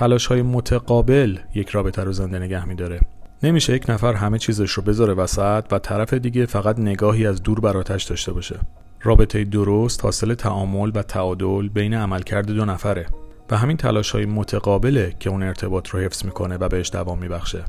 تلاش های متقابل یک رابطه رو زنده نگه میداره. نمیشه یک نفر همه چیزش رو بذاره وسط و طرف دیگه فقط نگاهی از دور بر آتش داشته باشه. رابطه درست حاصل تعامل و تعادل بین عملکرد دو نفره و همین تلاش های متقابله که اون ارتباط رو حفظ می‌کنه و بهش دوام میبخشه.